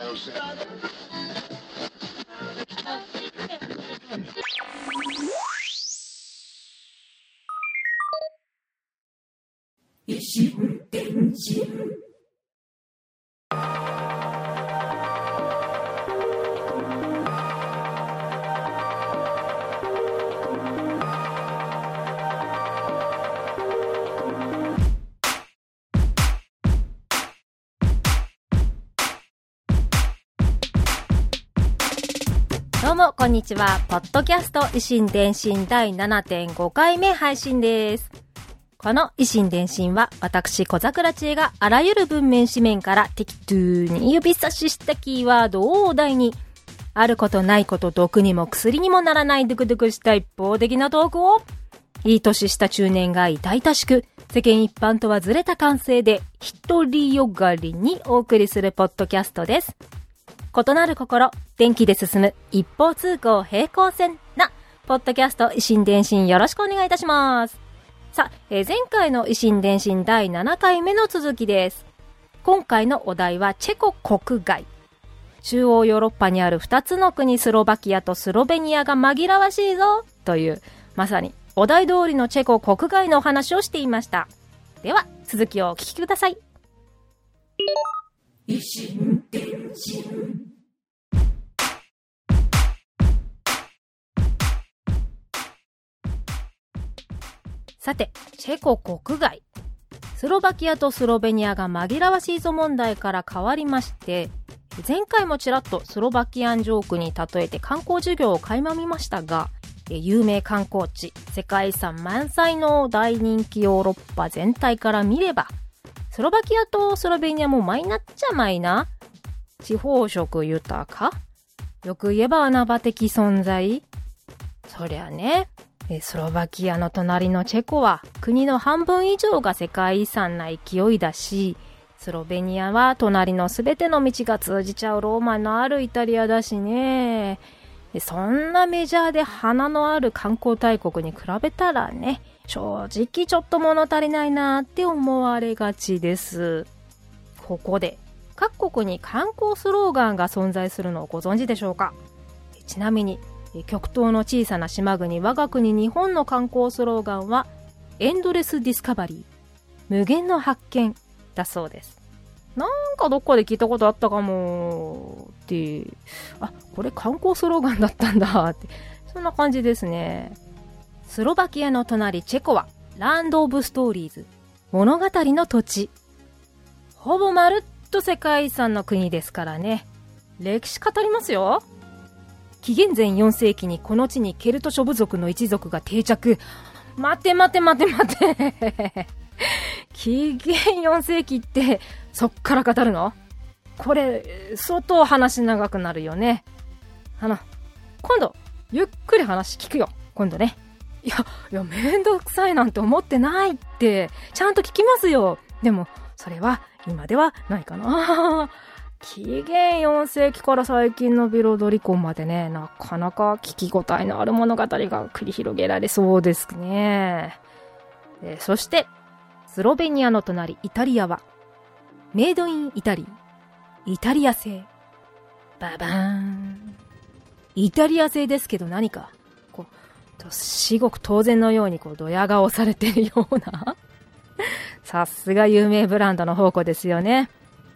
どうも、こんにちは。ポッドキャスト維新伝心第7.5回目配信です。この維新伝心は、私、小桜知恵があらゆる文面紙面から適当に指差ししたキーワードをお題に、あることないこと毒にも薬にもならないドゥクドゥクした一方的なトークを、いい年した中年が痛々しく、世間一般とはずれた感性で、独りよがりにお送りするポッドキャストです。異なる心、電気で進む一方通行平行線な、ポッドキャスト維新伝心よろしくお願いいたします。さあ、えー前回の維新伝心第7回目の続きです。今回のお題はチェコ国外。中央ヨーロッパにある2つの国スロバキアとスロベニアが紛らわしいぞという、まさにお題通りのチェコ国外のお話をしていました。では、続きをお聞きください。さて、チェコ国外。スロバキアとスロベニアが紛らわしいぞ問題から変わりまして、前回もちらっとスロバキアンジョークに例えて観光授業を垣間見ましたが、有名観光地、世界遺産満載の大人気ヨーロッパ全体から見れば、スロバキアとスロベニアもマイナっちゃマイナ？地方色豊か？よく言えば穴場的存在？そりゃね、スロバキアの隣のチェコは国の半分以上が世界遺産な勢いだし、スロベニアは隣のすべての道が通じちゃうローマのあるイタリアだしね。でそんなメジャーで花のある観光大国に比べたらね、正直ちょっと物足りないなって思われがちです。ここで、各国に観光スローガンが存在するのをご存知でしょうか？ちなみに、極東の小さな島国我が国日本の観光スローガンはエンドレスディスカバリー無限の発見だそうです。なんかどっかで聞いたことあったかも。あこれ観光スローガンだったんだって。そんな感じですね。スロバキアの隣チェコはランド・オブ・ストーリーズ物語の土地。ほぼまるっと世界遺産の国ですからね。歴史語りますよ。紀元前4世紀にこの地にケルト諸部族の一族が定着。待て待て待て待て。紀元4世紀って、そっから語るの？これ、相当話長くなるよね。あの、今度、ゆっくり話聞くよ。今度ね。いや、いや、めんどくさいなんて思ってないって。ちゃんと聞きますよ。でも、それは今ではないかな。紀元4世紀から最近のビロドリコンまでね、なかなか聞き応えのある物語が繰り広げられそうですね。えそして、スロベニアの隣、イタリアは、メイドインイタリー、イタリア製。ババーン。イタリア製ですけど何か、こう、至極当然のようにこう、ドヤ顔されてるような。さすが有名ブランドの宝庫ですよね。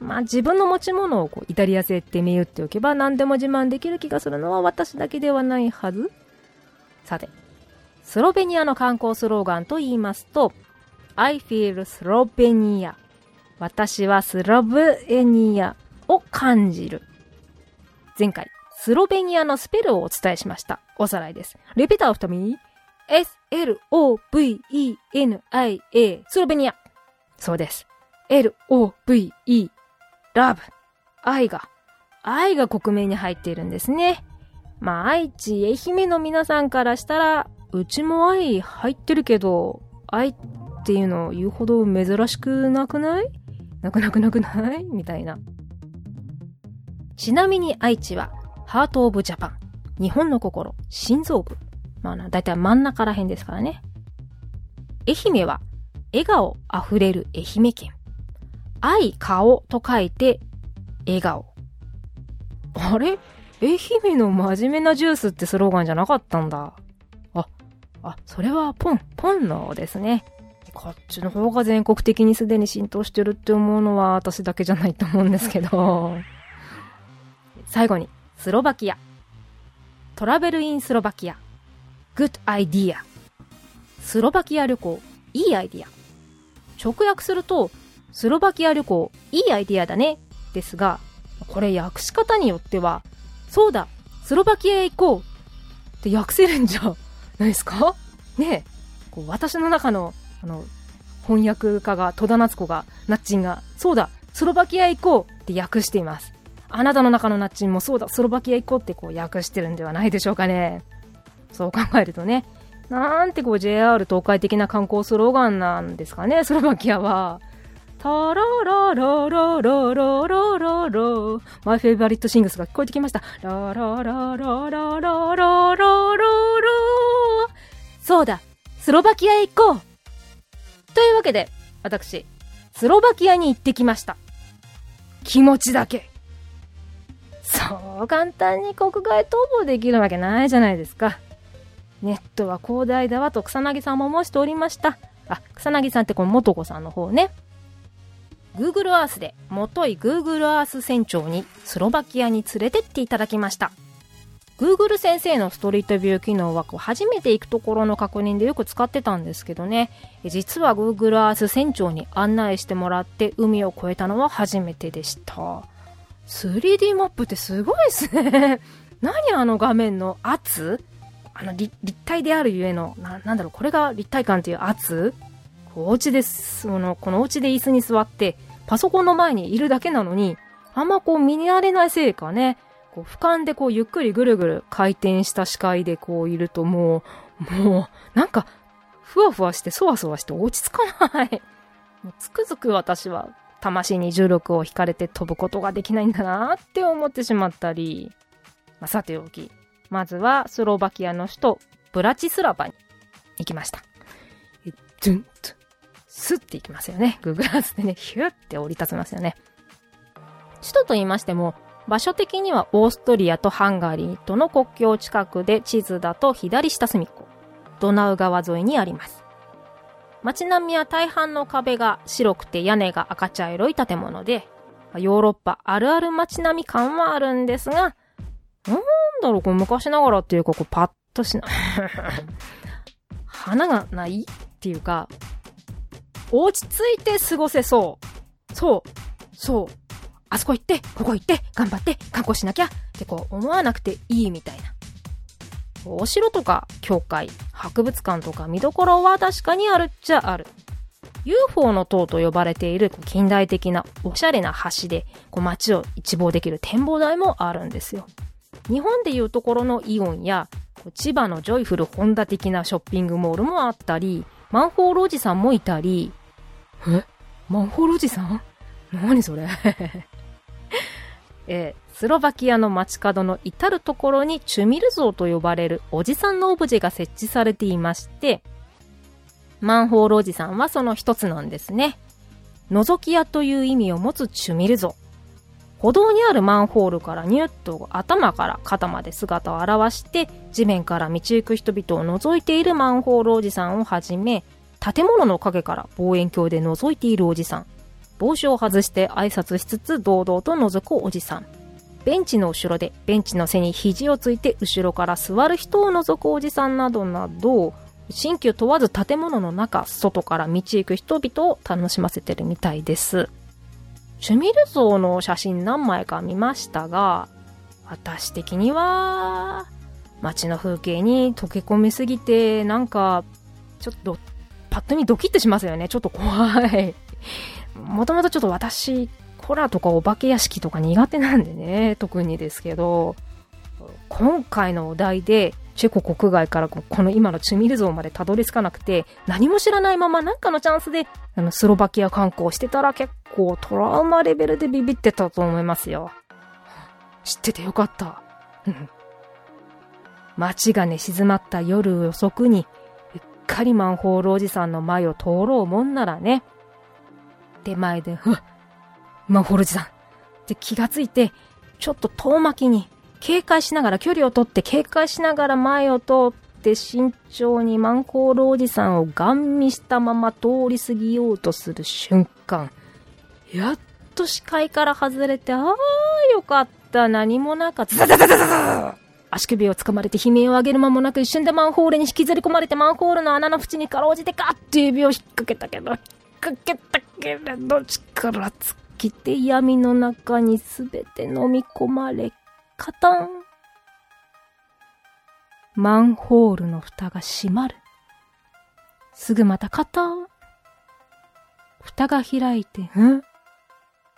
まあ自分の持ち物をこうイタリア製って見打っておけば何でも自慢できる気がするのは私だけではないはずさて、スロベニアの観光スローガンと言いますと、I feel Slovenia 私はスロベニアを感じる。前回、スロベニアのスペルをお伝えしました。おさらいです。レピーターオフトミー S-L-O-V-E-N-I-A スロベニアそうです。L-O-V-E ラブ。愛が。愛が国名に入っているんですね。まあ、愛知、愛媛の皆さんからしたら、うちも愛入ってるけど、愛っていうのを言うほど珍しくなくない？なくなくなくない？みたいな。ちなみに愛知は、ハートオブジャパン。日本の心、心臓部。まあ、だいたい真ん中ら辺ですからね。愛媛は、笑顔あふれる愛媛県。愛顔と書いて、笑顔。あれ？愛媛の真面目なジュースってスローガンじゃなかったんだ。あ、あ、それはポン、ポンのですね。こっちの方が全国的にすでに浸透してるって思うのは私だけじゃないと思うんですけど。最後に、スロバキア。トラベルインスロバキア。Good idea。スロバキア旅行、いいアイディア。直訳すると、スロバキア旅行、いいアイディアだね。ですが、これ訳し方によっては、そうだ、スロバキアへ行こうって訳せるんじゃないですか？ねえ、こう私の中の、あの、翻訳家が、戸田夏子が、ナッチンが、そうだ、スロバキアへ行こうって訳しています。あなたの中のナッチンもそうだ、スロバキア行こうってこう訳してるんではないでしょうかね。そう考えるとね、なんてこう JR 東海的な観光スローガンなんですかね、スロバキアは。タラララララララララ My Favorite Things が聞こえてきました。ララララララララララそうだスロバキアへ行こうというわけで、私、スロバキアに行ってきました。気持ちだけ。そう簡単に国外逃亡できるわけないじゃないですか。ネットは広大だわと草薙さんも申しておりました。あ、草薙さんってこの元子さんの方ね。Google Earth で元い Google Earth 船長にスロバキアに連れてっていただきました。Google 先生のストリートビュー機能はこう初めて行くところの確認でよく使ってたんですけどね、実は Google Earth 船長に案内してもらって海を越えたのは初めてでした。3D マップってすごいですね。何あの画面の圧？あの立体であるゆえのな、なんだろう、これが立体感っていう圧？お家です、その、このお家で椅子に座って、パソコンの前にいるだけなのに、あんまこう見慣れないせいかね、こう俯瞰でこうゆっくりぐるぐる回転した視界でこういるともう、もう、なんか、ふわふわしてそわそわして落ち着かない。つくづく私は魂に重力を引かれて飛ぶことができないんだなって思ってしまったり。まあ、さておき、まずはスロバキアの首都ブラチスラバに行きました。ドゥンと、スッて行きますよね。ググラースでね、ヒュッて降り立ちますよね。首都と言いましても、場所的にはオーストリアとハンガリーとの国境近くで地図だと左下隅っこ、ドナウ川沿いにあります。街並みは大半の壁が白くて屋根が赤茶色い建物で、ヨーロッパあるある街並み感はあるんですが、なんだろう、こう昔ながらっていうか、こうパッとしな花がないっていうか、落ち着いて過ごせそう。そう。そう。あそこ行って、ここ行って、頑張って、観光しなきゃってこう思わなくていいみたいな。お城とか、教会、博物館とか見どころは確かにあるっちゃある。UFO の塔と呼ばれている近代的なおしゃれな橋でこう街を一望できる展望台もあるんですよ。日本でいうところのイオンや千葉のジョイフルホンダ的なショッピングモールもあったり、マンホールおじさんもいたり、え？マンホールおじさん？何それ？えー、スロバキアの街角の至るところにチュミル像と呼ばれるおじさんのオブジェが設置されていまして、マンホールおじさんはその一つなんですね。覗き屋という意味を持つチュミル像。歩道にあるマンホールからニュッと頭から肩まで姿を現して地面から道行く人々を覗いているマンホールおじさんをはじめ建物の陰から望遠鏡で覗いているおじさん帽子を外して挨拶しつつ堂々と覗くおじさんベンチの後ろでベンチの背に肘をついて後ろから座る人を覗くおじさんなどなど新旧問わず建物の中外から道行く人々を楽しませてるみたいですチュミル像の写真何枚か見ましたが、私的には、街の風景に溶け込みすぎて、なんか、ちょっと、パッと見ドキッとしますよね。ちょっと怖い。もともとちょっと私、ホラーとかお化け屋敷とか苦手なんでね、特にですけど、今回のお題で、チェコ国外からこの今のチュミル像までたどり着かなくて、何も知らないままなんかのチャンスで、あの、スロバキア観光してたら結構トラウマレベルでビビってたと思いますよ。知っててよかった。街が寝静まった夜遅くに、うっかりマンホールおじさんの前を通ろうもんならね、手前で、ふわマンホールおじさん。って気がついて、ちょっと遠巻きに、警戒しながら、距離を取って警戒しながら前を通って慎重にマンホールおじさんをガン見したまま通り過ぎようとする瞬間、やっと視界から外れて、ああ、よかった、何もなかった。ザザザザザ足首を掴まれて悲鳴を上げる間もなく一瞬でマンホールに引きずり込まれてマンホールの穴の縁にかろうじてガッて指を引っ掛けたけど、掛けたけれど力尽きて闇の中にすべて飲み込まれ、カタン。マンホールの蓋が閉まる。すぐまたカタン。蓋が開いて、ん？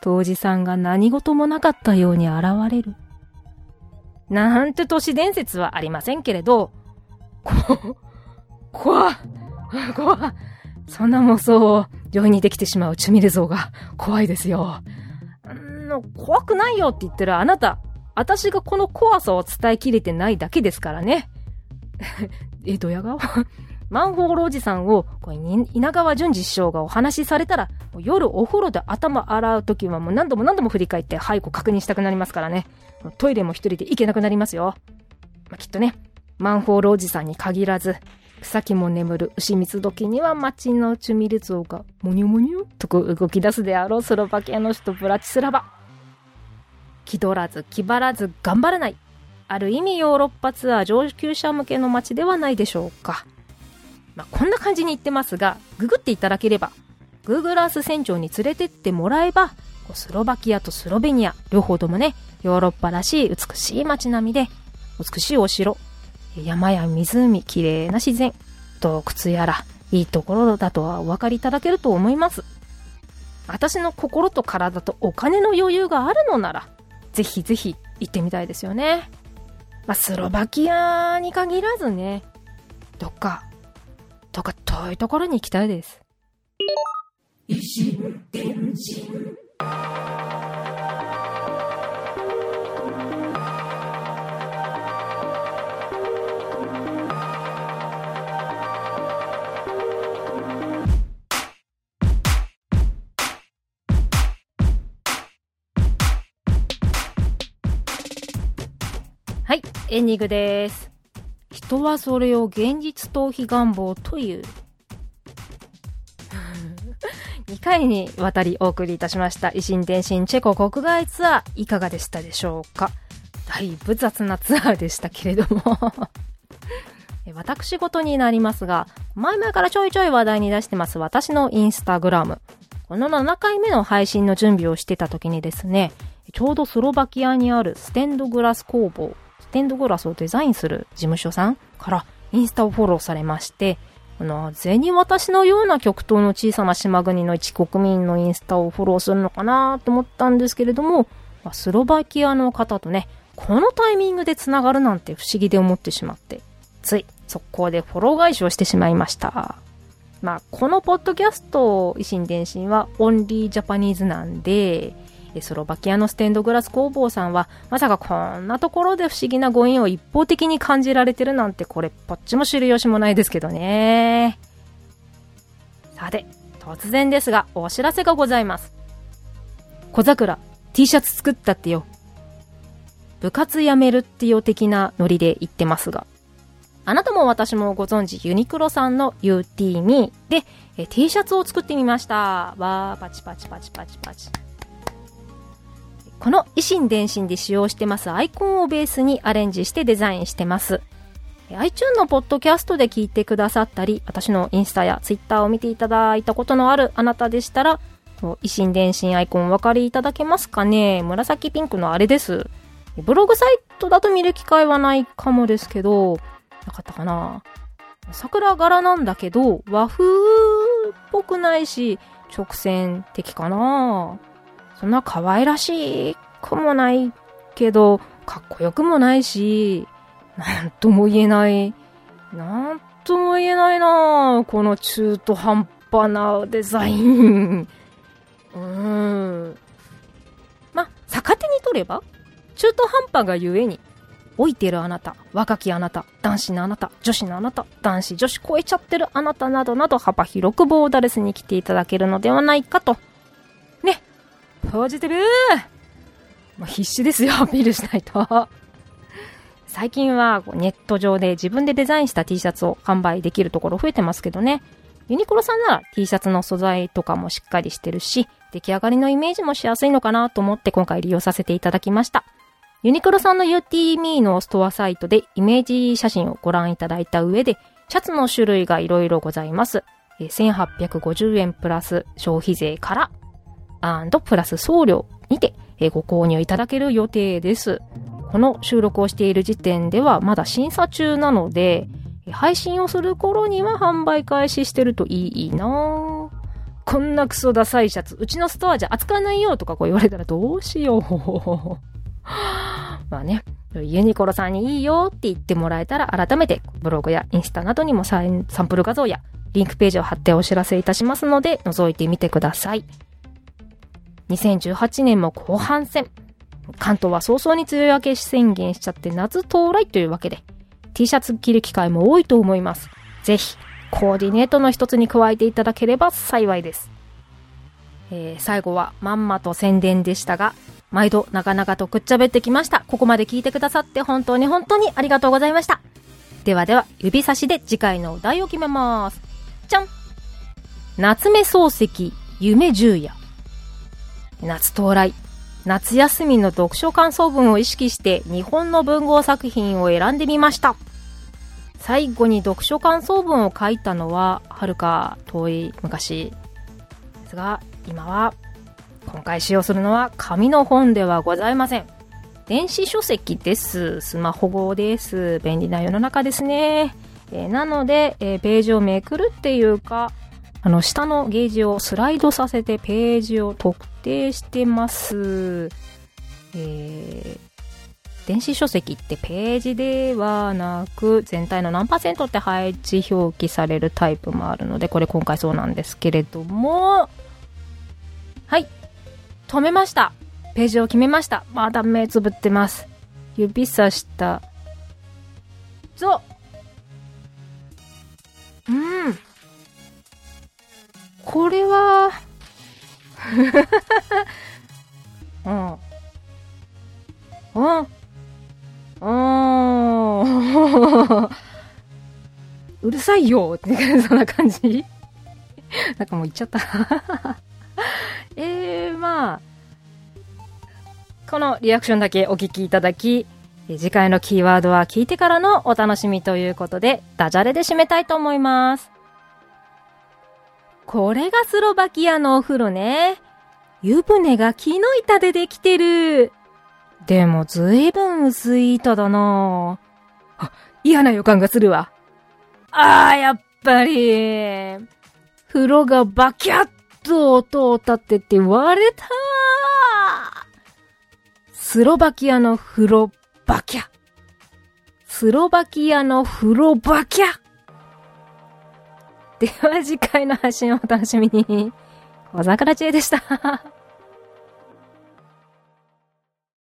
当時さんが何事もなかったように現れる。なんて都市伝説はありませんけれど、こ、こわ、こわ、そんな妄想を容易にできてしまうチュミル像が怖いですよ。ん怖くないよって言ってるあなた、私がこの怖さを伝えきれてないだけですからね。え、どや顔？マンホールおじさんを、これ稲川淳二師匠がお話しされたら、夜お風呂で頭洗うときはもう何度も何度も振り返って背後確認したくなりますからね。トイレも一人で行けなくなりますよ。まあ、きっとね、マンホールおじさんに限らず、草木も眠る牛蜜時には町のチュミル像がモニョモニョと動き出すであろうスロバキアの首都ブラチスラバ。気取らず気張らず頑張らない。ある意味ヨーロッパツアー上級者向けの街ではないでしょうか。まあ、こんな感じに言ってますが、ググっていただければ、Google Earth 船長に連れてってもらえば、スロバキアとスロベニア、両方ともね、ヨーロッパらしい美しい街並みで、美しいお城、山や湖、綺麗な自然、洞窟やら、いいところだとはお分かりいただけると思います。私の心と体とお金の余裕があるのなら、ぜひぜひ行ってみたいですよね。まあ、スロバキアに限らずね、どっかとか遠いところに行きたいです。エンディングです。人はそれを現実逃避願望という。2回にわたりお送りいたしました維新伝心チェコ国外ツアーいかがでしたでしょうか？だいぶ雑なツアーでしたけれども 私事になりますが、前々からちょいちょい話題に出してます私のインスタグラム。この7回目の配信の準備をしてた時にですね、ちょうどスロバキアにあるステンドグラス工房ステンドグラスをデザインする事務所さんからインスタをフォローされまして、あの、銭私のような極東の小さな島国の一国民のインスタをフォローするのかなと思ったんですけれども、スロバキアの方とね、このタイミングで繋がるなんて不思議で思ってしまって、つい速攻でフォロー返しをしてしまいました。まあ、このポッドキャスト、異心電進は only Japanese なんで、スロバキアのステンドグラス工房さんは、まさかこんなところで不思議なご縁を一方的に感じられてるなんて、これ、ぽっちも知る由もないですけどね。さて、突然ですが、お知らせがございます。小桜、T シャツ作ったってよ。部活やめるってよ的なノリで言ってますが。あなたも私もご存知、ユニクロさんの UT でえ T シャツを作ってみました。わー、パチパチパチパチパチ。この維新伝心で使用してますアイコンをベースにアレンジしてデザインしてます。iTunes のポッドキャストで聞いてくださったり、私のインスタや Twitter を見ていただいたことのあるあなたでしたら、維新伝心アイコンお分かりいただけますかね？紫ピンクのあれです。ブログサイトだと見る機会はないかもですけど、なかったかな？桜柄なんだけど、和風っぽくないし、直線的かな？そんな可愛らしくもないけど、かっこよくもないし、なんとも言えない。なんとも言えないなこの中途半端なデザイン。うーん。ま、逆手に取れば、中途半端がゆえに、老いてるあなた、若きあなた、男子のあなた、女子のあなた、男子、女子超えちゃってるあなたなどなど幅広くボーダレスに来ていただけるのではないかと。ね。ポジティブまあ、必死ですよ、アピールしないと。最近はネット上で自分でデザインした T シャツを販売できるところ増えてますけどね。ユニクロさんなら T シャツの素材とかもしっかりしてるし、出来上がりのイメージもしやすいのかなと思って今回利用させていただきました。ユニクロさんの UTME のストアサイトでイメージ写真をご覧いただいた上で、シャツの種類がいろいろございます。1850円プラス消費税から、プラス送料にてご購入いただける予定です。この収録をしている時点ではまだ審査中なので、配信をする頃には販売開始してるといいなこんなクソダサいシャツ、うちのストアじゃ扱わないよとかこう言われたらどうしよう。まあね、ユニコロさんにいいよって言ってもらえたら改めてブログやインスタなどにもサンプル画像やリンクページを貼ってお知らせいたしますので覗いてみてください。2018年も後半戦。関東は早々に梅雨明け宣言しちゃって夏到来というわけで、T シャツ着る機会も多いと思います。ぜひ、コーディネートの一つに加えていただければ幸いです。えー、最後はまんまと宣伝でしたが、毎度長々とくっちゃべってきました。ここまで聞いてくださって本当に本当にありがとうございました。ではでは、指差しで次回のお題を決めます。じゃん夏目漱石、夢十夜。夏到来。夏休みの読書感想文を意識して日本の文豪作品を選んでみました。最後に読書感想文を書いたのは、はるか遠い昔ですが、今は、今回使用するのは紙の本ではございません。電子書籍です。スマホ号です。便利な世の中ですね。えー、なので、えー、ページをめくるっていうか、あの、下のゲージをスライドさせてページを特定してます。えー、電子書籍ってページではなく、全体の何パーセントって配置表記されるタイプもあるので、これ今回そうなんですけれども、はい。止めました。ページを決めました。まだ目つぶってます。指さした。そう。うん。これは、うん。うん。うん。うるさいよってそんな感じなんかもう言っちゃった えー、まあ、このリアクションだけお聞きいただき、次回のキーワードは聞いてからのお楽しみということで、ダジャレで締めたいと思います。これがスロバキアのお風呂ね。湯船が木の板でできてる。でもずいぶん薄い板だなあ、嫌な予感がするわ。ああ、やっぱり。風呂がバキャッと音を立てて割れたスロバキアの風呂バキャ。スロバキアの風呂バキャ。では次回の配信をお楽しみに。小桜知恵でした。